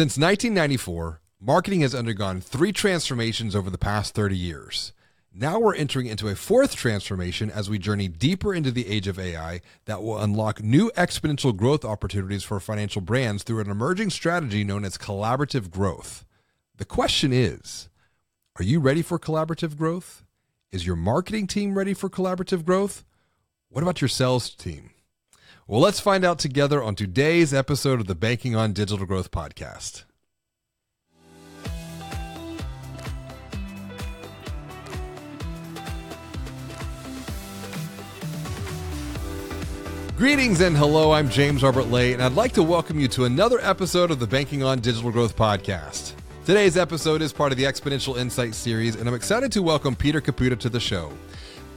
Since 1994, marketing has undergone three transformations over the past 30 years. Now we're entering into a fourth transformation as we journey deeper into the age of AI that will unlock new exponential growth opportunities for financial brands through an emerging strategy known as collaborative growth. The question is Are you ready for collaborative growth? Is your marketing team ready for collaborative growth? What about your sales team? Well, let's find out together on today's episode of the Banking on Digital Growth podcast. Greetings and hello, I'm James Robert Lay, and I'd like to welcome you to another episode of the Banking on Digital Growth podcast. Today's episode is part of the Exponential Insight series, and I'm excited to welcome Peter Caputa to the show.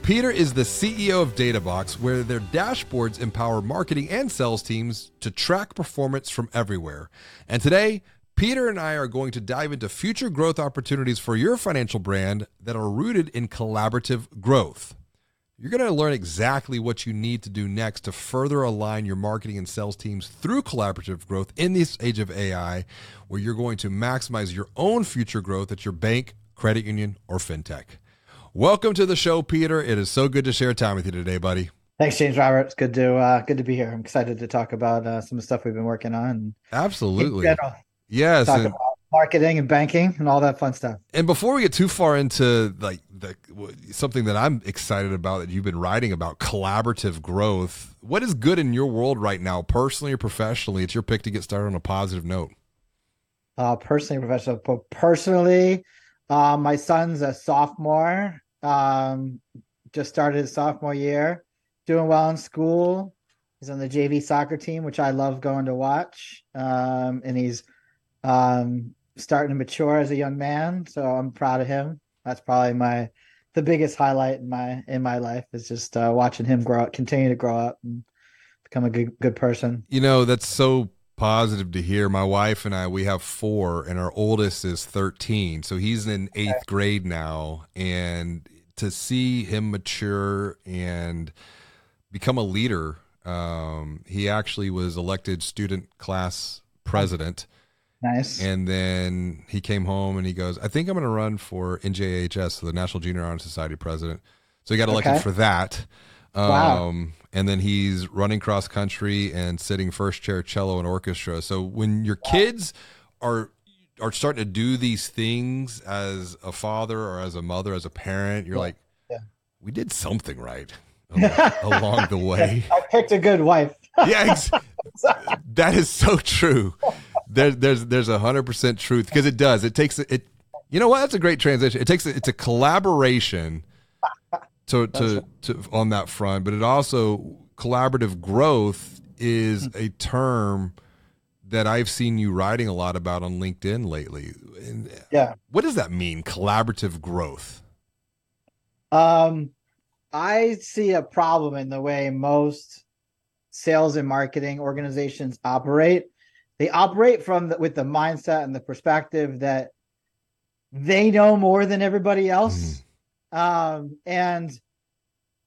Peter is the CEO of Databox, where their dashboards empower marketing and sales teams to track performance from everywhere. And today, Peter and I are going to dive into future growth opportunities for your financial brand that are rooted in collaborative growth. You're going to learn exactly what you need to do next to further align your marketing and sales teams through collaborative growth in this age of AI, where you're going to maximize your own future growth at your bank, credit union, or fintech. Welcome to the show, Peter. It is so good to share time with you today, buddy. Thanks, James Robert. It's good to uh, good to be here. I'm excited to talk about uh, some of the stuff we've been working on. Absolutely. Yes. Talk and, about marketing and banking and all that fun stuff. And before we get too far into like the something that I'm excited about that you've been writing about collaborative growth, what is good in your world right now, personally or professionally? It's your pick to get started on a positive note. Uh, personally, professional. But personally, uh, my son's a sophomore um, just started his sophomore year, doing well in school. He's on the JV soccer team, which I love going to watch. Um, and he's um, starting to mature as a young man. So I'm proud of him. That's probably my the biggest highlight in my in my life is just uh, watching him grow up, continue to grow up, and become a good good person. You know, that's so positive to hear. My wife and I, we have four, and our oldest is 13. So he's in eighth grade now. And to see him mature and become a leader. Um, he actually was elected student class president. Nice. And then he came home and he goes, I think I'm going to run for NJHS, the National Junior Honor Society president. So he got elected okay. for that. Um, wow. And then he's running cross country and sitting first chair cello and orchestra. So when your wow. kids are are starting to do these things as a father or as a mother, as a parent, you're yeah. like, yeah. we did something right along the way. I picked a good wife. yeah, that is so true. There, there's there's a hundred percent truth because it does. It takes it. You know what? That's a great transition. It takes it's a collaboration to to, to on that front, but it also collaborative growth is hmm. a term that I've seen you writing a lot about on LinkedIn lately. And yeah. What does that mean? Collaborative growth. Um, I see a problem in the way most sales and marketing organizations operate. They operate from the, with the mindset and the perspective that they know more than everybody else. Mm. Um, and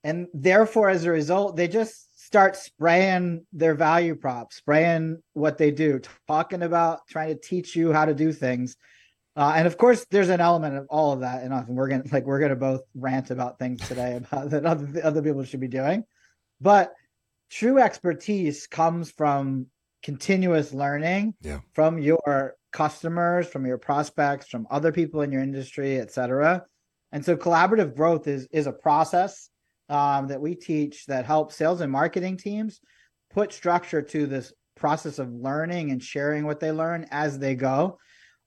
and therefore as a result, they just start spraying their value prop, spraying what they do, talking about trying to teach you how to do things. Uh, and of course, there's an element of all of that, and often we're gonna like we're gonna both rant about things today about that other other people should be doing. But true expertise comes from continuous learning yeah. from your customers, from your prospects, from other people in your industry, et cetera. And so, collaborative growth is is a process um, that we teach that help sales and marketing teams put structure to this process of learning and sharing what they learn as they go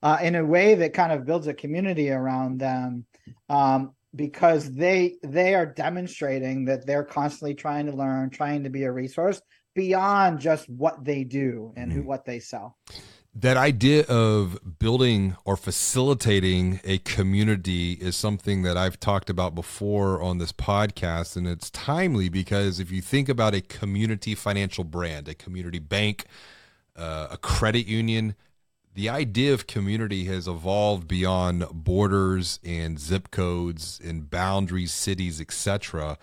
uh, in a way that kind of builds a community around them um, because they they are demonstrating that they're constantly trying to learn trying to be a resource beyond just what they do and who mm-hmm. what they sell that idea of building or facilitating a community is something that I've talked about before on this podcast. And it's timely because if you think about a community financial brand, a community bank, uh, a credit union, the idea of community has evolved beyond borders and zip codes and boundaries, cities, etc.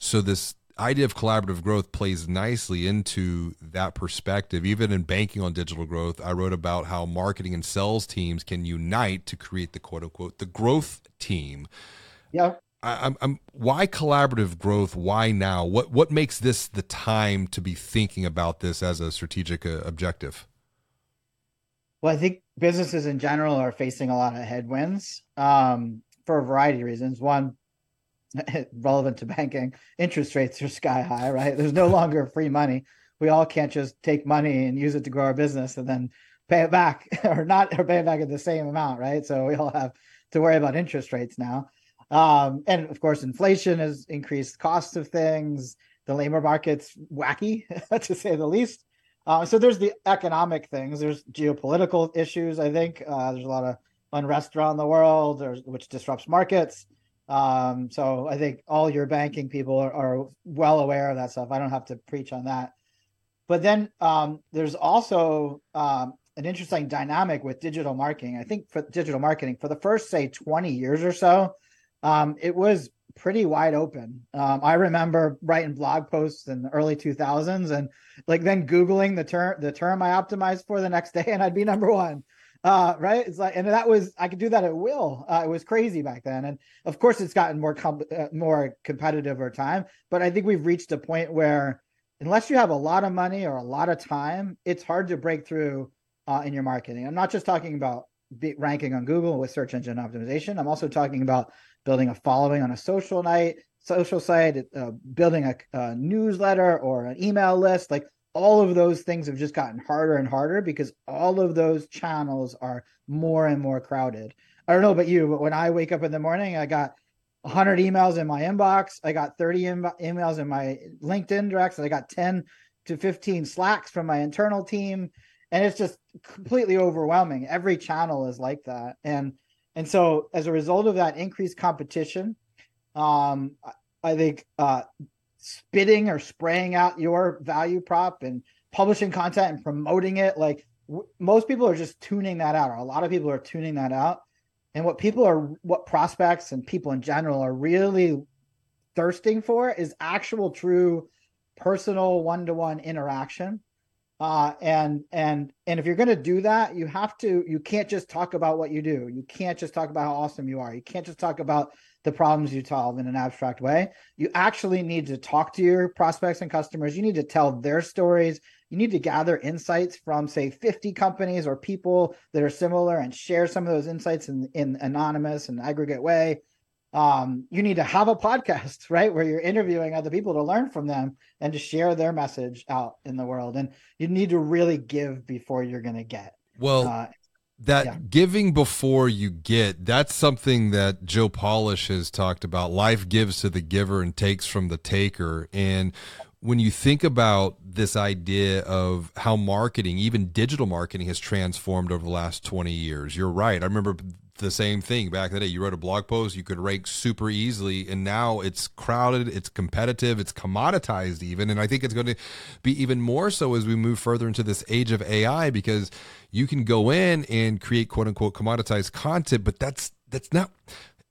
So this idea of collaborative growth plays nicely into that perspective. Even in banking on digital growth, I wrote about how marketing and sales teams can unite to create the quote unquote the growth team. Yeah. I, am I'm, why collaborative growth? Why now? What what makes this the time to be thinking about this as a strategic uh, objective? Well, I think businesses in general are facing a lot of headwinds um, for a variety of reasons. One, relevant to banking, interest rates are sky high, right? There's no longer free money. We all can't just take money and use it to grow our business and then pay it back or not or pay it back at the same amount, right? So we all have to worry about interest rates now. Um, and of course, inflation has increased costs of things. The labor market's wacky, to say the least. Uh, so there's the economic things. There's geopolitical issues. I think uh, there's a lot of unrest around the world, which disrupts markets. Um, so I think all your banking people are, are, well aware of that stuff. I don't have to preach on that. But then um, there's also um, an interesting dynamic with digital marketing. I think for digital marketing, for the first say 20 years or so, um, it was pretty wide open. Um, I remember writing blog posts in the early 2000s and like then googling the term the term I optimized for the next day and I'd be number one. Uh, right? It's like and that was I could do that at will. Uh, it was crazy back then, and of course it's gotten more com- uh, more competitive over time. But I think we've reached a point where unless you have a lot of money or a lot of time, it's hard to break through uh, in your marketing. I'm not just talking about be- ranking on Google with search engine optimization. I'm also talking about building a following on a social night, social site, uh, building a, a newsletter or an email list. Like all of those things have just gotten harder and harder because all of those channels are more and more crowded. I don't know about you, but when I wake up in the morning, I got 100 emails in my inbox. I got 30 Im- emails in my LinkedIn directs. I got 10 to 15 slacks from my internal team. And it's just completely overwhelming. Every channel is like that. And and so, as a result of that increased competition, um, I think uh, spitting or spraying out your value prop and publishing content and promoting it, like w- most people are just tuning that out, or a lot of people are tuning that out. And what people are, what prospects and people in general are really thirsting for is actual, true, personal one to one interaction. Uh, and and and if you're going to do that you have to you can't just talk about what you do. You can't just talk about how awesome you are. You can't just talk about the problems you solve in an abstract way you actually need to talk to your prospects and customers you need to tell their stories you need to gather insights from say 50 companies or people that are similar and share some of those insights in in anonymous and aggregate way um, you need to have a podcast, right, where you're interviewing other people to learn from them and to share their message out in the world. And you need to really give before you're going to get. Well, uh, that yeah. giving before you get, that's something that Joe Polish has talked about. Life gives to the giver and takes from the taker. And when you think about this idea of how marketing, even digital marketing, has transformed over the last 20 years, you're right. I remember the same thing back in the day. You wrote a blog post, you could rank super easily, and now it's crowded, it's competitive, it's commoditized even, and I think it's going to be even more so as we move further into this age of AI because you can go in and create quote unquote commoditized content, but that's that's not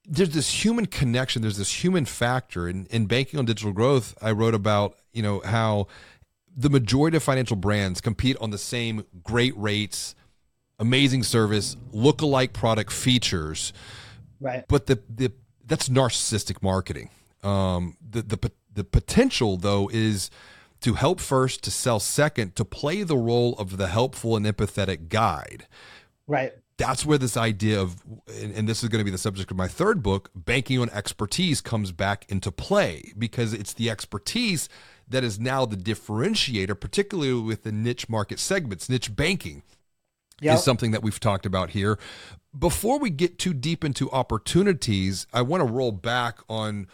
there's this human connection, there's this human factor. In, in banking on digital growth, I wrote about, you know, how the majority of financial brands compete on the same great rates, amazing service, look-alike product features. Right. But the the that's narcissistic marketing. Um, the the the potential though is to help first, to sell second, to play the role of the helpful and empathetic guide. Right. That's where this idea of, and this is going to be the subject of my third book, banking on expertise comes back into play because it's the expertise that is now the differentiator, particularly with the niche market segments, niche banking yep. is something that we've talked about here. Before we get too deep into opportunities, I want to roll back on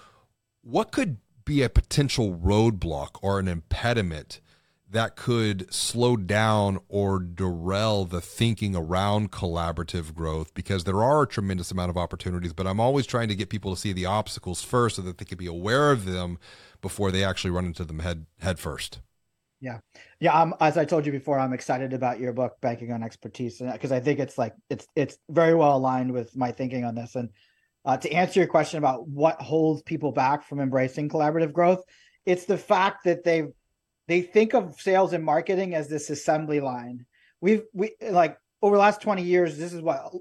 what could be a potential roadblock or an impediment that could slow down or derail the thinking around collaborative growth because there are a tremendous amount of opportunities but i'm always trying to get people to see the obstacles first so that they can be aware of them before they actually run into them head head first yeah, yeah. Um, as I told you before, I'm excited about your book, Banking on Expertise, because I think it's like it's it's very well aligned with my thinking on this. And uh, to answer your question about what holds people back from embracing collaborative growth, it's the fact that they they think of sales and marketing as this assembly line. We've we like over the last 20 years, this is what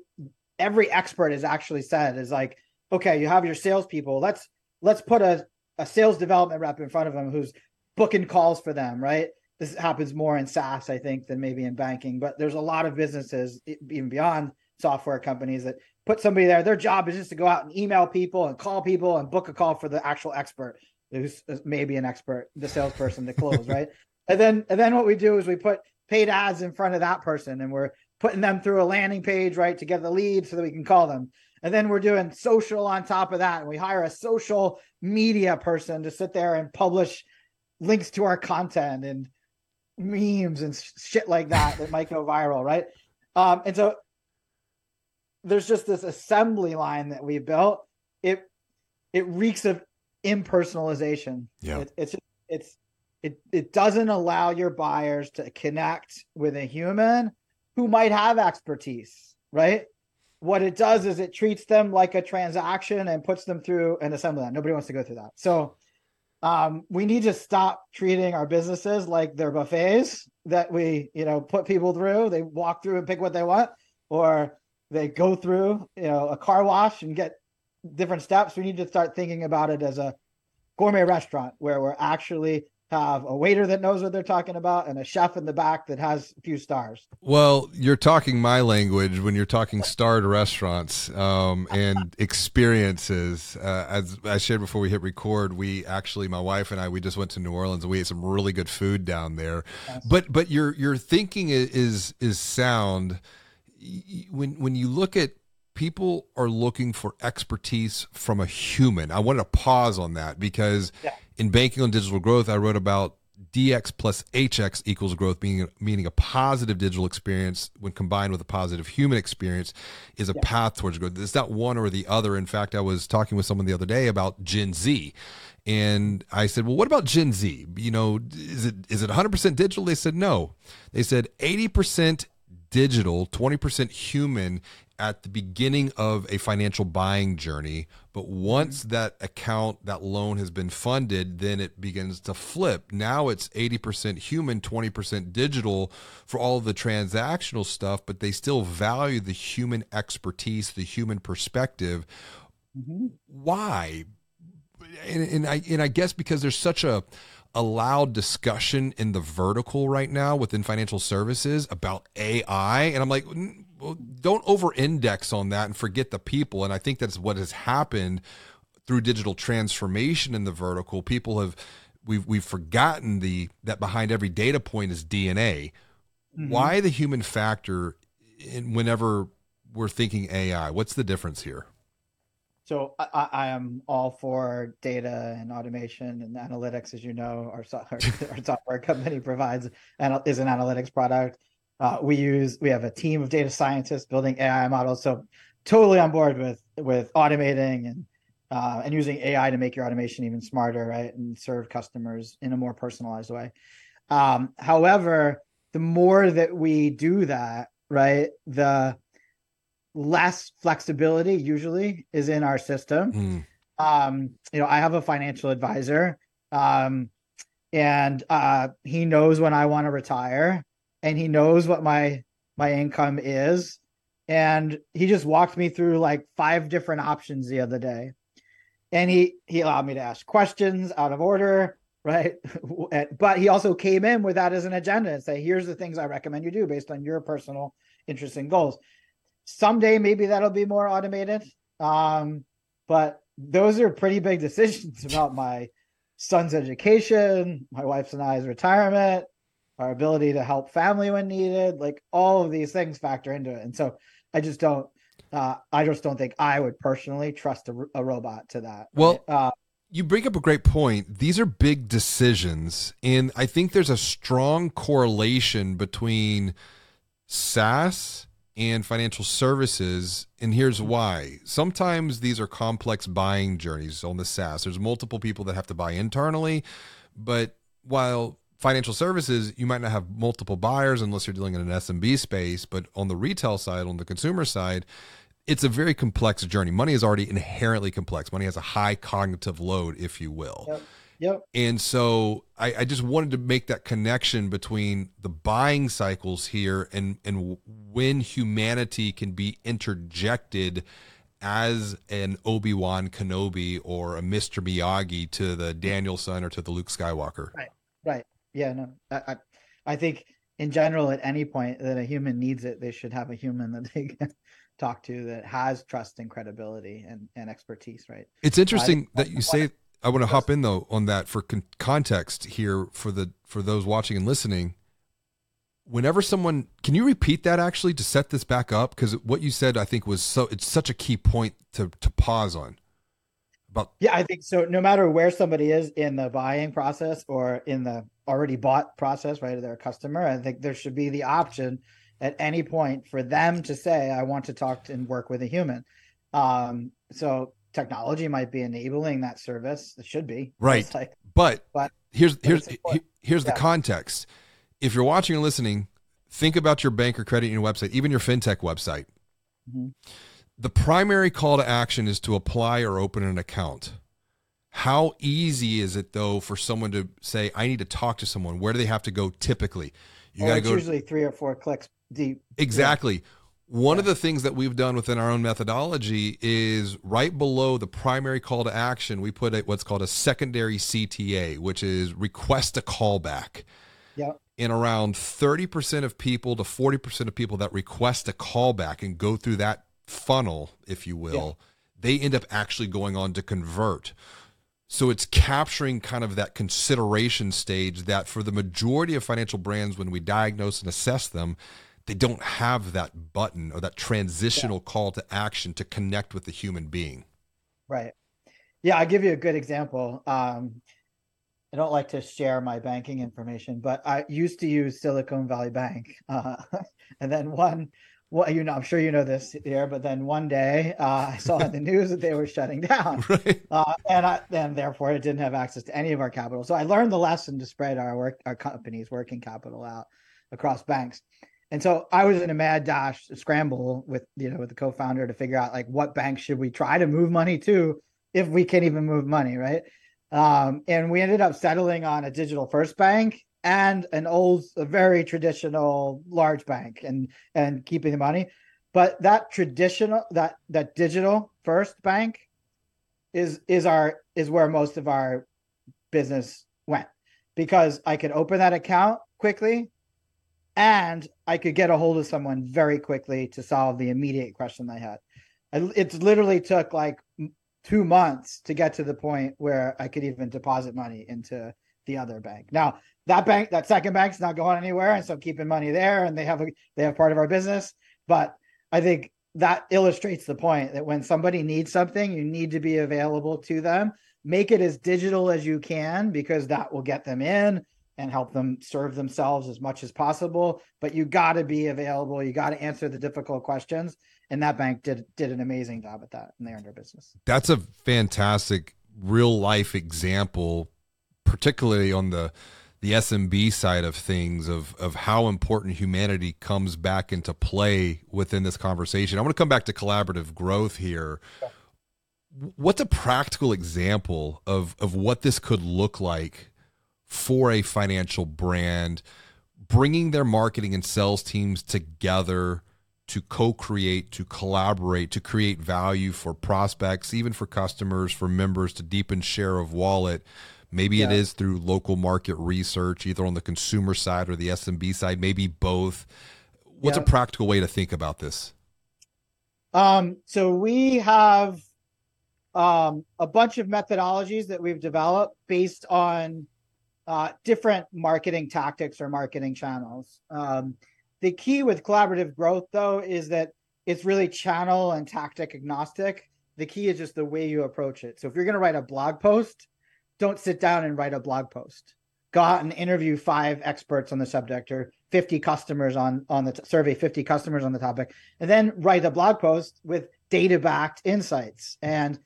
every expert has actually said is like, okay, you have your salespeople. Let's let's put a, a sales development rep in front of them who's booking calls for them, right? This happens more in SaaS, I think, than maybe in banking, but there's a lot of businesses, even beyond software companies, that put somebody there. Their job is just to go out and email people and call people and book a call for the actual expert who's uh, maybe an expert, the salesperson to close, right? And then and then what we do is we put paid ads in front of that person and we're putting them through a landing page, right, to get the lead so that we can call them. And then we're doing social on top of that. And we hire a social media person to sit there and publish links to our content and memes and shit like that that might go viral, right? Um, and so there's just this assembly line that we built. It it reeks of impersonalization. Yeah, it, it's it's it it doesn't allow your buyers to connect with a human who might have expertise, right? What it does is it treats them like a transaction and puts them through an assembly line. Nobody wants to go through that. So um, we need to stop treating our businesses like they're buffets that we, you know, put people through. They walk through and pick what they want, or they go through, you know, a car wash and get different steps. We need to start thinking about it as a gourmet restaurant where we're actually have a waiter that knows what they're talking about and a chef in the back that has a few stars. Well, you're talking my language when you're talking starred restaurants um, and experiences. Uh, as I shared before we hit record, we actually, my wife and I, we just went to New Orleans and we ate some really good food down there. Yes. But but your your thinking is is sound. When when you look at people are looking for expertise from a human. I wanted to pause on that because yeah. In banking on digital growth, I wrote about DX plus HX equals growth, meaning meaning a positive digital experience when combined with a positive human experience is a yeah. path towards growth. It's not one or the other. In fact, I was talking with someone the other day about Gen Z, and I said, "Well, what about Gen Z? You know, is it is it 100% digital?" They said, "No." They said 80% digital, 20% human, at the beginning of a financial buying journey but once mm-hmm. that account that loan has been funded then it begins to flip now it's 80% human 20% digital for all of the transactional stuff but they still value the human expertise the human perspective mm-hmm. why and, and i and i guess because there's such a a loud discussion in the vertical right now within financial services about AI. And I'm like, don't over index on that and forget the people. And I think that's what has happened through digital transformation in the vertical. People have we've we've forgotten the that behind every data point is DNA. Mm-hmm. Why the human factor in whenever we're thinking AI? What's the difference here? So I, I, am all for data and automation and analytics. As you know, our, our, our software company provides and is an analytics product. Uh, we use we have a team of data scientists building AI models. So totally on board with with automating and uh, and using AI to make your automation even smarter, right, and serve customers in a more personalized way. Um, however, the more that we do that, right, the less flexibility usually is in our system. Mm. Um, you know, I have a financial advisor, um, and uh, he knows when I want to retire and he knows what my my income is. And he just walked me through like five different options the other day. And he he allowed me to ask questions out of order right? But he also came in with that as an agenda and say here's the things i recommend you do based on your personal interests and goals. Someday maybe that'll be more automated. Um but those are pretty big decisions about my son's education my wife's and i's retirement our ability to help family when needed like all of these things factor into it. And so i just don't uh, i just don't think i would personally trust a, a robot to that. Well uh, you bring up a great point. These are big decisions and i think there's a strong correlation between saas and financial services and here's why. Sometimes these are complex buying journeys on the saas. There's multiple people that have to buy internally but while financial services, you might not have multiple buyers unless you're dealing in an SMB space. But on the retail side, on the consumer side, it's a very complex journey. Money is already inherently complex. Money has a high cognitive load, if you will. Yep. Yep. And so I, I just wanted to make that connection between the buying cycles here and and when humanity can be interjected as an Obi Wan Kenobi or a Mr. Miyagi to the Daniel-san or to the Luke Skywalker. Right. Right. Yeah. No. I, I, I think in general, at any point that a human needs it, they should have a human that they can talk to that has trust and credibility and, and expertise. Right. It's interesting that you say. I want to hop in though on that for con- context here for the for those watching and listening. Whenever someone, can you repeat that actually to set this back up? Because what you said, I think, was so. It's such a key point to to pause on. About yeah, I think so. No matter where somebody is in the buying process or in the already bought process, right? They're a customer. I think there should be the option at any point for them to say, "I want to talk to and work with a human." Um, so technology might be enabling that service. It should be right. Like, but, but here's here's here's yeah. the context. If you're watching and listening, think about your bank or credit union website, even your fintech website. Mm-hmm. The primary call to action is to apply or open an account. How easy is it though for someone to say, "I need to talk to someone"? Where do they have to go typically? You oh, got to go. Usually three or four clicks deep. Exactly. One yeah. of the things that we've done within our own methodology is right below the primary call to action, we put a, what's called a secondary CTA, which is request a callback. Yeah. In around 30% of people to 40% of people that request a callback and go through that funnel, if you will, yeah. they end up actually going on to convert. So it's capturing kind of that consideration stage that for the majority of financial brands, when we diagnose and assess them, they don't have that button or that transitional yeah. call to action to connect with the human being. Right. Yeah, I'll give you a good example. Um, I don't like to share my banking information, but I used to use Silicon Valley Bank, uh, and then one well, you know, I'm sure you know this here, but then one day uh, I saw in the news that they were shutting down, right. uh, and I, and therefore it didn't have access to any of our capital. So I learned the lesson to spread our work, our company's working capital out across banks. And so I was in a mad dash scramble with you know with the co-founder to figure out like what bank should we try to move money to if we can't even move money, right? Um, and we ended up settling on a digital first bank and an old, a very traditional large bank and and keeping the money. But that traditional that that digital first bank is is our is where most of our business went because I could open that account quickly and I could get a hold of someone very quickly to solve the immediate question I had. It literally took like two months to get to the point where I could even deposit money into the other bank. Now that bank, that second bank's not going anywhere, and so I'm keeping money there, and they have a, they have part of our business. But I think that illustrates the point that when somebody needs something, you need to be available to them. Make it as digital as you can because that will get them in and help them serve themselves as much as possible. But you got to be available. You got to answer the difficult questions. And that bank did did an amazing job at that, and they earned their business. That's a fantastic real life example, particularly on the the SMB side of things of of how important humanity comes back into play within this conversation. I want to come back to collaborative growth here. What's a practical example of of what this could look like for a financial brand bringing their marketing and sales teams together to co-create, to collaborate, to create value for prospects, even for customers, for members to deepen share of wallet Maybe yeah. it is through local market research, either on the consumer side or the SMB side, maybe both. What's yeah. a practical way to think about this? Um, so we have um, a bunch of methodologies that we've developed based on uh, different marketing tactics or marketing channels. Um, the key with collaborative growth, though, is that it's really channel and tactic agnostic. The key is just the way you approach it. So if you're going to write a blog post, don't sit down and write a blog post. Go out and interview five experts on the subject or 50 customers on on the t- survey 50 customers on the topic and then write a blog post with data backed insights and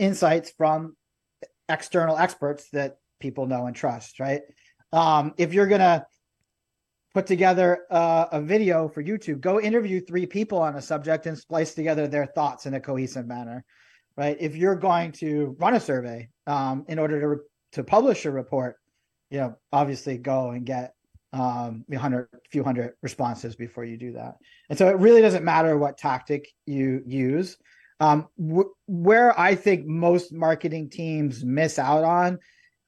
insights from external experts that people know and trust right um, if you're gonna put together a video for youtube go interview three people on a subject and splice together their thoughts in a cohesive manner right? If you're going to run a survey um, in order to to publish a report, you know, obviously go and get um, a hundred, few hundred responses before you do that. And so it really doesn't matter what tactic you use. Um, wh- where I think most marketing teams miss out on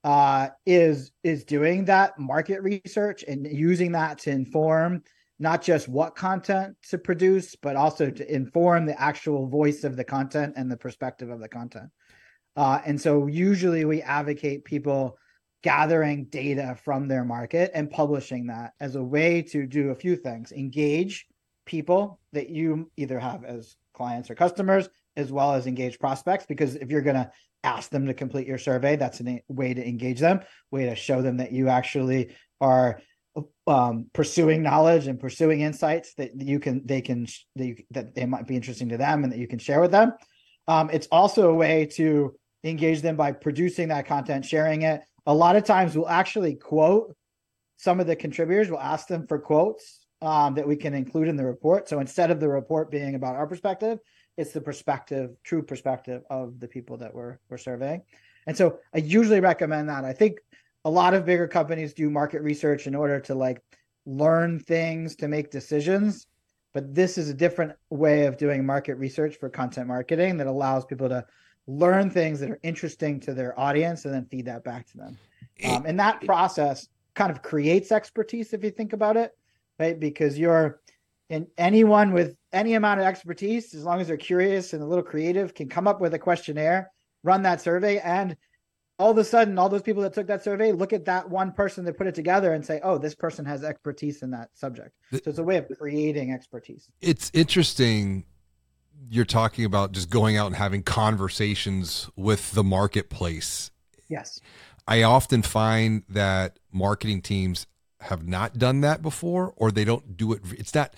uh, is is doing that market research and using that to inform not just what content to produce, but also to inform the actual voice of the content and the perspective of the content. Uh, and so usually we advocate people gathering data from their market and publishing that as a way to do a few things. Engage people that you either have as clients or customers as well as engage prospects because if you're going to ask them to complete your survey that's a way to engage them way to show them that you actually are um, pursuing knowledge and pursuing insights that you can they can that, you, that they might be interesting to them and that you can share with them. Um, it's also a way to engage them by producing that content sharing it. A lot of times we'll actually quote some of the contributors. We'll ask them for quotes um, that we can include in the report. So instead of the report being about our perspective it's the perspective true perspective of the people that we're we're surveying. And so i usually recommend that. I think a lot of bigger companies do market research in order to like learn things to make decisions. But this is a different way of doing market research for content marketing that allows people to learn things that are interesting to their audience and then feed that back to them. Um, and that process kind of creates expertise if you think about it, right? Because you're in anyone with any amount of expertise, as long as they're curious and a little creative, can come up with a questionnaire, run that survey, and all of a sudden, all those people that took that survey look at that one person that put it together and say, "Oh, this person has expertise in that subject." So it's a way of creating expertise. It's interesting you're talking about just going out and having conversations with the marketplace. Yes. I often find that marketing teams have not done that before or they don't do it it's not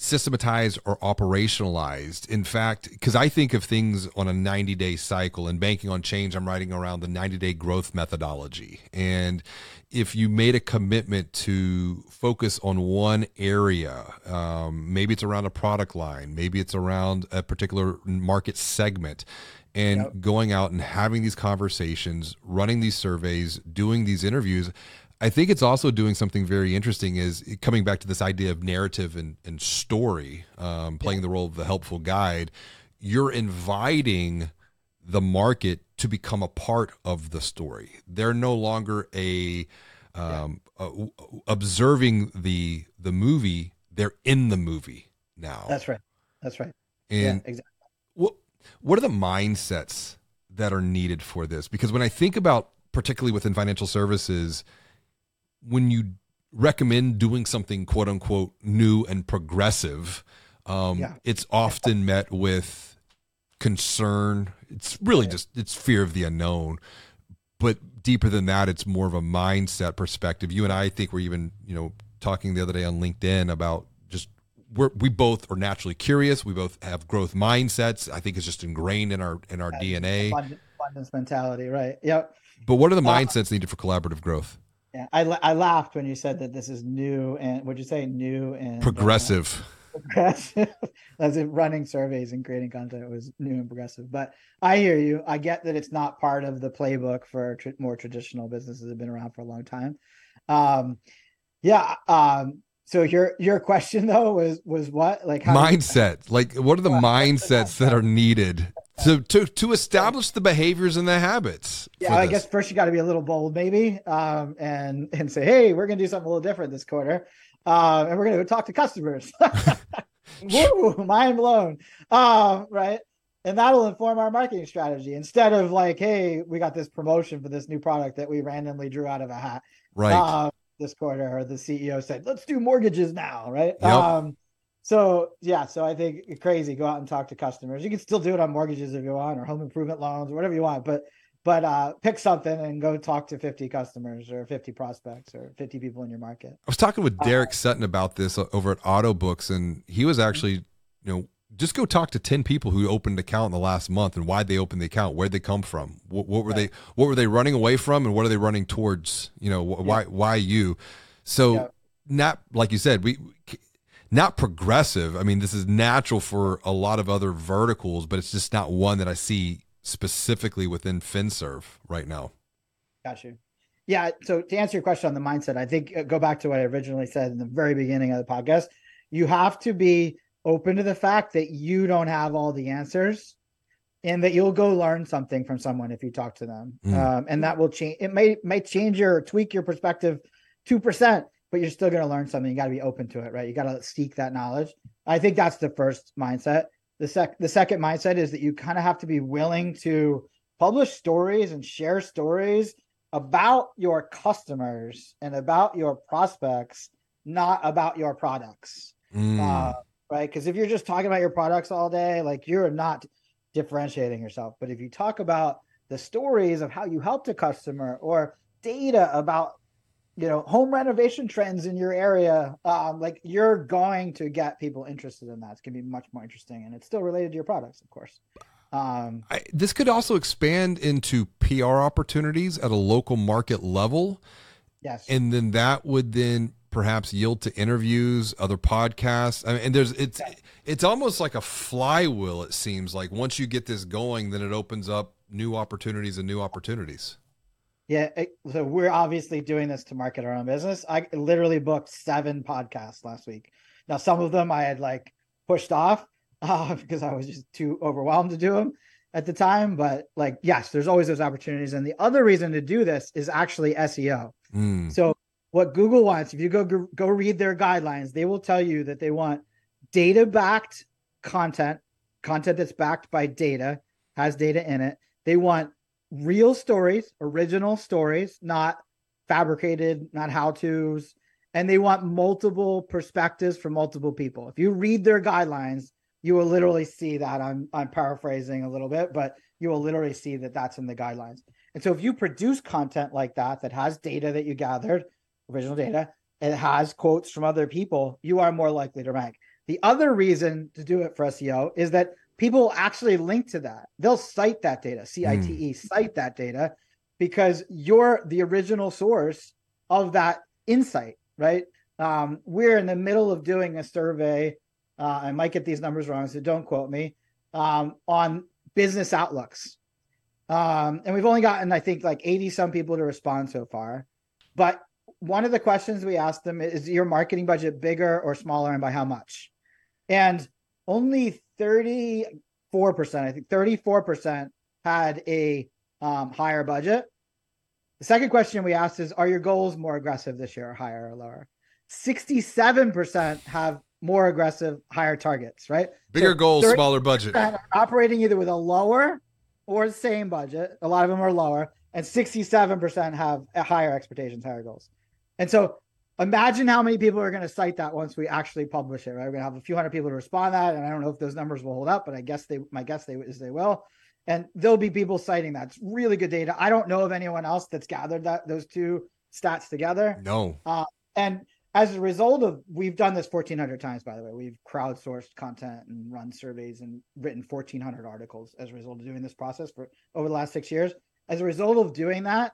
systematized or operationalized. In fact, because I think of things on a 90 day cycle and banking on change, I'm writing around the 90 day growth methodology. And if you made a commitment to focus on one area, um, maybe it's around a product line, maybe it's around a particular market segment, and yep. going out and having these conversations, running these surveys, doing these interviews, I think it's also doing something very interesting is coming back to this idea of narrative and, and story, um, playing the role of the helpful guide. You're inviting the market to become a part of the story. They're no longer a, um, yeah. observing the the movie. They're in the movie now. That's right. That's right. And yeah, exactly. What what are the mindsets that are needed for this? Because when I think about particularly within financial services, when you recommend doing something quote unquote new and progressive, um, yeah. it's often met with concern. It's really yeah. just it's fear of the unknown. But deeper than that, it's more of a mindset perspective. You and I, I think we're even you know talking the other day on LinkedIn about just we're, we both are naturally curious. We both have growth mindsets. I think it's just ingrained in our in our DNA. Abundance mentality, right? Yep. But what are the uh, mindsets uh, needed for collaborative growth? Yeah, I, I laughed when you said that this is new and would you say new and uh, progressive? Uh, progressive, as in running surveys and creating content was new and progressive. But I hear you. I get that it's not part of the playbook for tr- more traditional businesses that have been around for a long time. Um, yeah. Um, so your your question though was was what like mindset? Like what are the mindsets that are needed to to to establish the behaviors and the habits. Yeah, I guess first you got to be a little bold, maybe, um, and and say, hey, we're gonna do something a little different this quarter, uh, and we're gonna go talk to customers. Woo, mind blown, uh, right? And that'll inform our marketing strategy instead of like, hey, we got this promotion for this new product that we randomly drew out of a hat, right? Uh, this quarter, or the CEO said, let's do mortgages now, right? Yep. Um, so yeah, so I think crazy. Go out and talk to customers. You can still do it on mortgages if you want, or home improvement loans, or whatever you want. But but uh, pick something and go talk to 50 customers or 50 prospects or 50 people in your market. I was talking with Derek uh, Sutton about this over at Autobooks, and he was actually, you know, just go talk to 10 people who opened an account in the last month and why they opened the account, where'd they come from, what, what were right. they, what were they running away from, and what are they running towards? You know, why, yeah. why you? So, yeah. not like you said, we not progressive. I mean, this is natural for a lot of other verticals, but it's just not one that I see specifically within FinServ right now. Got you. Yeah. So to answer your question on the mindset, I think uh, go back to what I originally said in the very beginning of the podcast. You have to be open to the fact that you don't have all the answers and that you'll go learn something from someone if you talk to them. Mm. Um, and that will change. It may, may change your tweak your perspective 2%, but you're still going to learn something. You got to be open to it, right? You got to seek that knowledge. I think that's the first mindset. The sec, the second mindset is that you kind of have to be willing to publish stories and share stories about your customers and about your prospects, not about your products. Mm. Uh, right? Because if you're just talking about your products all day, like you're not differentiating yourself. But if you talk about the stories of how you helped a customer or data about you know home renovation trends in your area um, like you're going to get people interested in that. It's going to be much more interesting and it's still related to your products of course. Um, I, this could also expand into pr opportunities at a local market level. Yes. And then that would then perhaps yield to interviews other podcasts. I mean, and there's it's it's almost like a flywheel it seems like. Once you get this going then it opens up new opportunities and new opportunities yeah, it, so we're obviously doing this to market our own business. I literally booked seven podcasts last week. Now, some of them I had like pushed off uh, because I was just too overwhelmed to do them at the time. But like, yes, there's always those opportunities. And the other reason to do this is actually SEO. Mm. So what Google wants, if you go go read their guidelines, they will tell you that they want data backed content, content that's backed by data, has data in it. They want real stories, original stories, not fabricated, not how to's. And they want multiple perspectives from multiple people. If you read their guidelines, you will literally see that. I'm I'm paraphrasing a little bit, but you will literally see that that's in the guidelines. And so if you produce content like that that has data that you gathered, original data, it has quotes from other people, you are more likely to rank. The other reason to do it for SEO is that people actually link to that. They'll cite that data, C I T E, mm. cite that data because you're the original source of that insight, right? Um, we're in the middle of doing a survey. Uh, I might get these numbers wrong, so don't quote me um, on business outlooks. Um, and we've only gotten, I think, like 80 some people to respond so far. But one of the questions we asked them is your marketing budget bigger or smaller and by how much? And only 34%, I think 34% had a um, higher budget. The second question we asked is Are your goals more aggressive this year, or higher or lower? 67% have more aggressive, higher targets, right? Bigger so goals, smaller budget. Operating either with a lower or the same budget. A lot of them are lower, and 67% have higher expectations, higher goals. And so imagine how many people are going to cite that once we actually publish it right? We're going to have a few hundred people to respond to that and i don't know if those numbers will hold up but i guess they my guess they is they will. And there'll be people citing that. It's really good data. I don't know of anyone else that's gathered that those two stats together. No. Uh, and as a result of we've done this 1400 times by the way. We've crowdsourced content and run surveys and written 1400 articles as a result of doing this process for over the last six years. As a result of doing that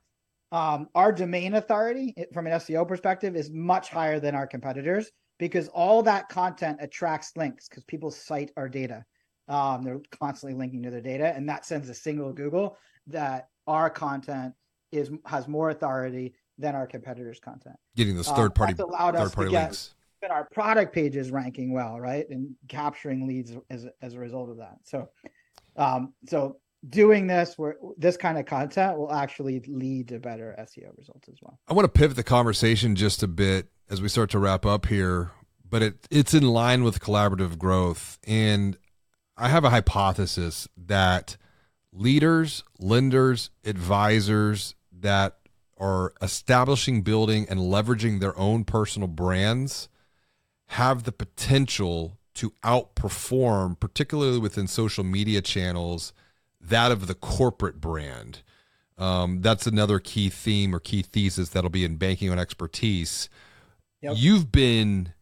um, our domain authority from an SEO perspective is much higher than our competitors because all that content attracts links because people cite our data. Um, they're constantly linking to their data, and that sends a signal to Google that our content is has more authority than our competitors' content. Getting those third party um, allowed us to get links. our product pages ranking well, right, and capturing leads as as a result of that. So, um, so doing this where this kind of content will actually lead to better SEO results as well. I want to pivot the conversation just a bit as we start to wrap up here, but it it's in line with collaborative growth and I have a hypothesis that leaders, lenders, advisors that are establishing, building and leveraging their own personal brands have the potential to outperform particularly within social media channels that of the corporate brand. Um, that's another key theme or key thesis that'll be in banking on expertise. Yep. You've been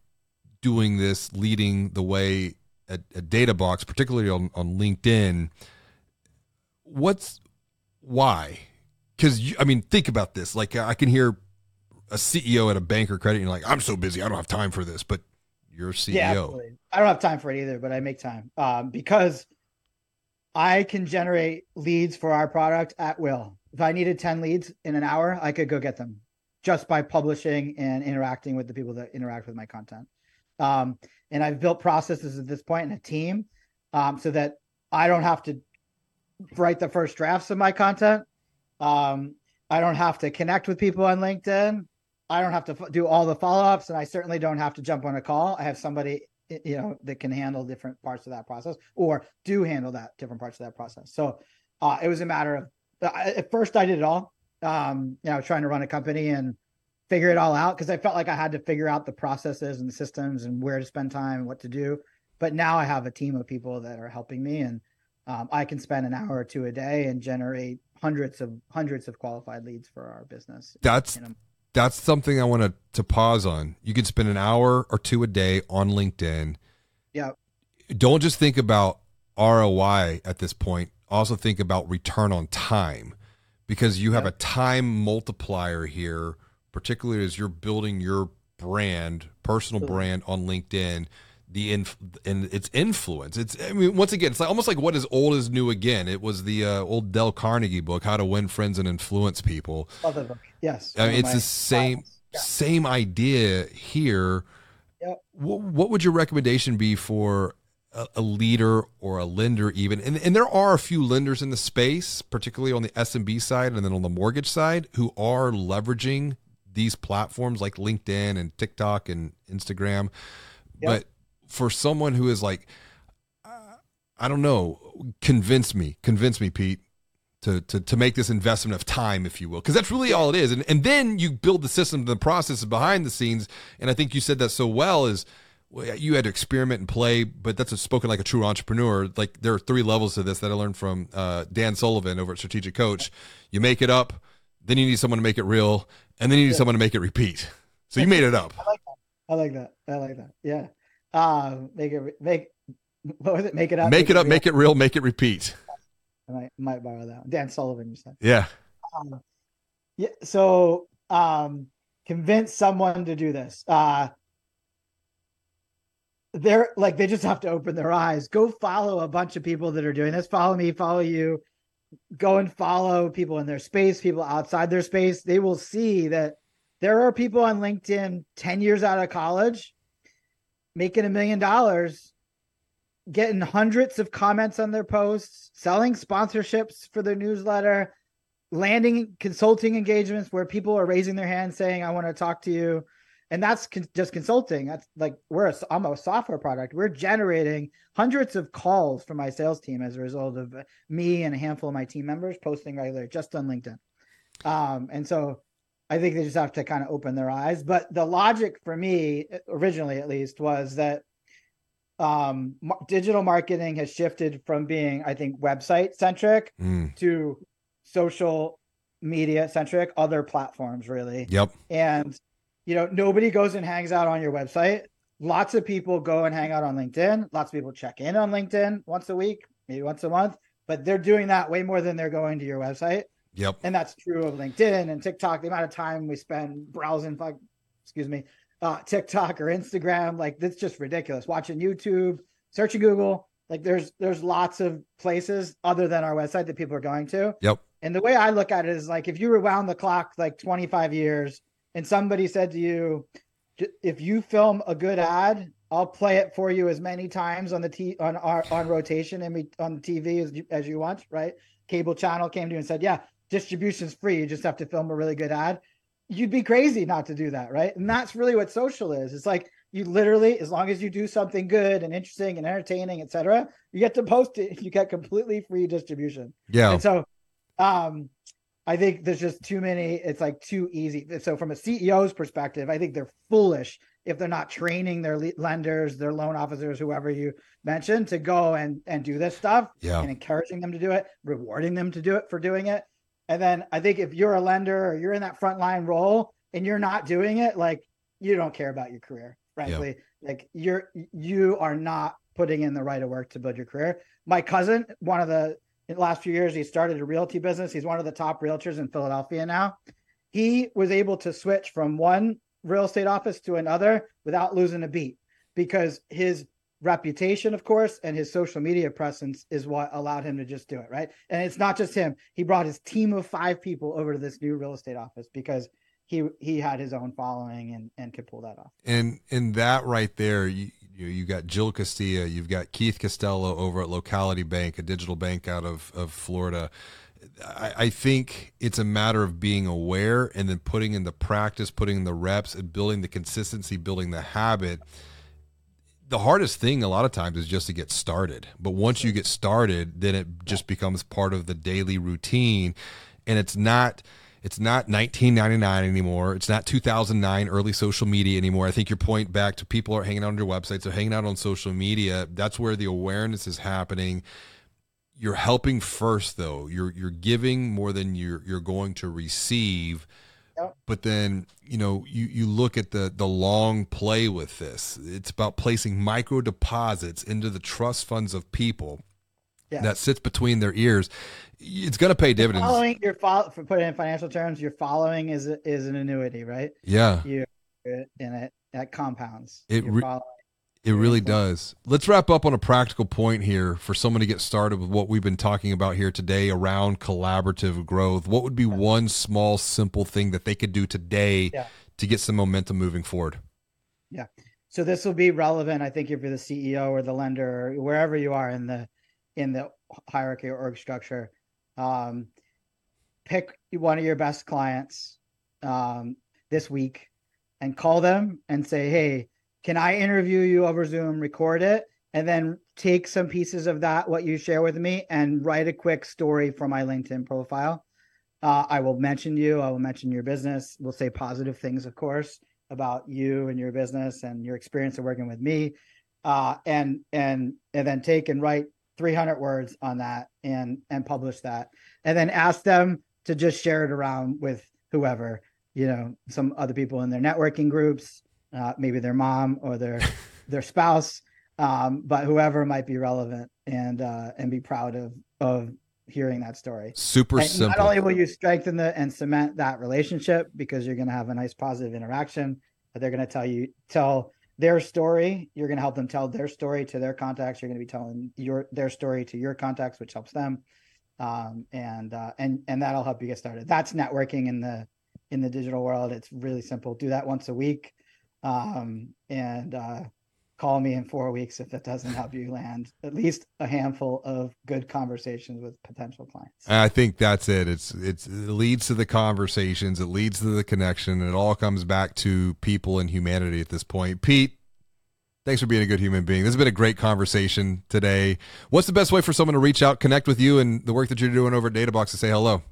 doing this, leading the way at, at DataBox, particularly on, on LinkedIn. What's why? Because I mean, think about this. Like I can hear a CEO at a bank or credit, and you're like, I'm so busy, I don't have time for this. But you're CEO. Yeah, absolutely. I don't have time for it either, but I make time um, because I can generate leads for our product at will. if I needed 10 leads in an hour, I could go get them just by publishing and interacting with the people that interact with my content. Um, and I've built processes at this point in a team um, so that I don't have to write the first drafts of my content. Um, I don't have to connect with people on LinkedIn. I don't have to do all the follow ups, and I certainly don't have to jump on a call. I have somebody you know that can handle different parts of that process or do handle that different parts of that process. So uh, it was a matter of at first I did it all. Um, you know, trying to run a company and figure it all out because I felt like I had to figure out the processes and the systems and where to spend time and what to do. But now I have a team of people that are helping me, and um, I can spend an hour or two a day and generate hundreds of hundreds of qualified leads for our business. That's that's something I want to to pause on. You can spend an hour or two a day on LinkedIn. Yeah. Don't just think about ROI at this point. Also think about return on time because you have a time multiplier here, particularly as you're building your brand, personal brand on LinkedIn the inf- and its influence. It's I mean once again it's like almost like what is old is new again. It was the uh, old Dale Carnegie book, How to Win Friends and Influence People. Other book, yes. I mean, it's the same yeah. same idea here. Yep. What, what would your recommendation be for a, a, leader or a lender even? And and there are a few lenders in the space, particularly on the SMB side and then on the mortgage side, who are leveraging these platforms like LinkedIn and TikTok and Instagram. Yep. But for someone who is like, I don't know, convince me, convince me, Pete, to to to make this investment of time, if you will, because that's really all it is. And and then you build the system, the processes behind the scenes. And I think you said that so well is you had to experiment and play, but that's a, spoken like a true entrepreneur. Like there are three levels to this that I learned from uh, Dan Sullivan over at Strategic Coach. You make it up, then you need someone to make it real, and then you need someone to make it repeat. So you made it up. I like that. I like that. I like that. Yeah. Uh, make it make what was it? Make it up. Make, make it, up. Real. Make it real. Make it repeat. I might, might borrow that. One. Dan Sullivan, you said. Yeah. Um, yeah. So um, convince someone to do this. Uh, they're like they just have to open their eyes. Go follow a bunch of people that are doing this. Follow me. Follow you. Go and follow people in their space. People outside their space. They will see that there are people on LinkedIn ten years out of college making a million dollars, getting hundreds of comments on their posts, selling sponsorships for their newsletter, landing consulting engagements where people are raising their hand saying, I want to talk to you. And that's con- just consulting. That's like we're a, I'm a software product. We're generating hundreds of calls from my sales team as a result of me and a handful of my team members posting regularly just on LinkedIn. Um, and so I think they just have to kind of open their eyes. But the logic for me, originally at least, was that um, digital marketing has shifted from being, I think, website centric mm. to social media centric, other platforms, really. Yep. And, you know, nobody goes and hangs out on your website. Lots of people go and hang out on LinkedIn. Lots of people check in on LinkedIn once a week, maybe once a month, but they're doing that way more than they're going to your website. Yep. And that's true of LinkedIn and TikTok. The amount of time we spend browsing, like, excuse me, uh, TikTok or Instagram, like that's just ridiculous. Watching YouTube, searching Google, like there's there's lots of places other than our website that people are going to. Yep. And the way I look at it is like if you rewound the clock like 25 years and somebody said to you, if you film a good ad, I'll play it for you as many times on the t on our on rotation and we on the TV as you, as you want, right? Cable channel came to you and said, yeah, distribution's free. You just have to film a really good ad. You'd be crazy not to do that, right? And that's really what social is. It's like you literally, as long as you do something good and interesting and entertaining, etc., you get to post it. You get completely free distribution. Yeah. And so, um, I think there's just too many. It's like too easy. So from a CEO's perspective, I think they're foolish if they're not training their lenders, their loan officers, whoever you mentioned, to go and and do this stuff. Yeah. And encouraging them to do it, rewarding them to do it for doing it. And then I think if you're a lender or you're in that frontline role and you're not doing it, like you don't care about your career, frankly. Yeah. Like you're you are not putting in the right of work to build your career. My cousin, one of the in the last few years, he started a realty business. He's one of the top realtors in Philadelphia now. He was able to switch from one real estate office to another without losing a beat because his reputation, of course, and his social media presence is what allowed him to just do it, right? And it's not just him. He brought his team of five people over to this new real estate office because he he had his own following and and could pull that off. And in that right there, you you, you got Jill Castilla, you've got Keith Costello over at Locality Bank, a digital bank out of of Florida. I, I think it's a matter of being aware and then putting in the practice, putting in the reps, and building the consistency, building the habit the hardest thing a lot of times is just to get started. But once you get started, then it just becomes part of the daily routine and it's not it's not 1999 anymore. It's not 2009 early social media anymore. I think your point back to people are hanging out on your websites, they're hanging out on social media. That's where the awareness is happening. You're helping first though. You're you're giving more than you're you're going to receive but then, you know, you, you look at the, the long play with this. It's about placing micro deposits into the trust funds of people yeah. that sits between their ears. It's going to pay dividends. Following your follow, for putting in financial terms, your following is is an annuity, right? Yeah. You in it that compounds. It re- it really does. Let's wrap up on a practical point here for someone to get started with what we've been talking about here today around collaborative growth. What would be one small, simple thing that they could do today yeah. to get some momentum moving forward? Yeah. So this will be relevant, I think, if you're the CEO or the lender or wherever you are in the in the hierarchy or org structure. Um, pick one of your best clients um, this week and call them and say, "Hey, can I interview you over Zoom, record it, and then take some pieces of that, what you share with me, and write a quick story for my LinkedIn profile? Uh, I will mention you. I will mention your business. We'll say positive things, of course, about you and your business and your experience of working with me. Uh, and and and then take and write 300 words on that and and publish that, and then ask them to just share it around with whoever you know, some other people in their networking groups, uh, maybe their mom or their their spouse, um, but whoever might be relevant and uh, and be proud of of hearing that story. Super and simple. Not only will you strengthen the and cement that relationship because you're going to have a nice positive interaction, but they're going to tell you tell their story. You're going to help them tell their story to their contacts. You're going to be telling your their story to your contacts, which helps them, um, and uh, and and that'll help you get started. That's networking in the in the digital world. It's really simple. Do that once a week um, and uh, call me in four weeks if that doesn't help you land at least a handful of good conversations with potential clients. I think that's it. It's, it's it leads to the conversations, it leads to the connection, it all comes back to people and humanity at this point. Pete, thanks for being a good human being. This has been a great conversation today. What's the best way for someone to reach out, connect with you, and the work that you're doing over at DataBox to say hello?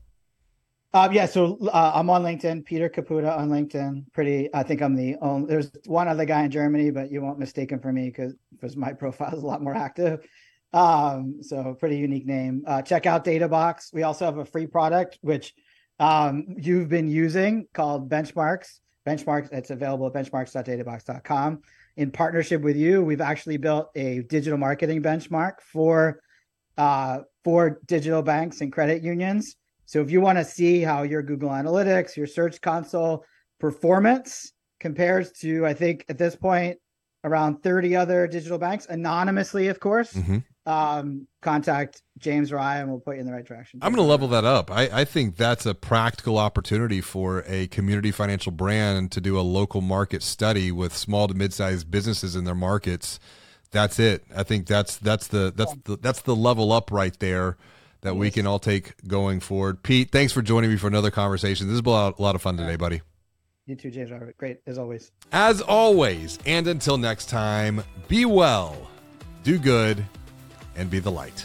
Um, yeah, so uh, I'm on LinkedIn, Peter Caputa on LinkedIn. Pretty, I think I'm the only. There's one other guy in Germany, but you won't mistake him for me because because my profile is a lot more active. Um, so pretty unique name. Uh, check out DataBox. We also have a free product which um, you've been using called Benchmarks. Benchmarks. It's available at benchmarks.databox.com. In partnership with you, we've actually built a digital marketing benchmark for uh, for digital banks and credit unions so if you want to see how your Google Analytics, your Search Console performance compares to, I think at this point, around 30 other digital banks, anonymously, of course, mm-hmm. um, contact James Ryan. We'll put you in the right direction. I'm going to level that up. I, I think that's a practical opportunity for a community financial brand to do a local market study with small to mid-sized businesses in their markets. That's it. I think that's that's the that's the that's the level up right there that we can all take going forward. Pete, thanks for joining me for another conversation. This has been a lot of fun today, buddy. You too, James Great, as always. As always, and until next time, be well, do good, and be the light.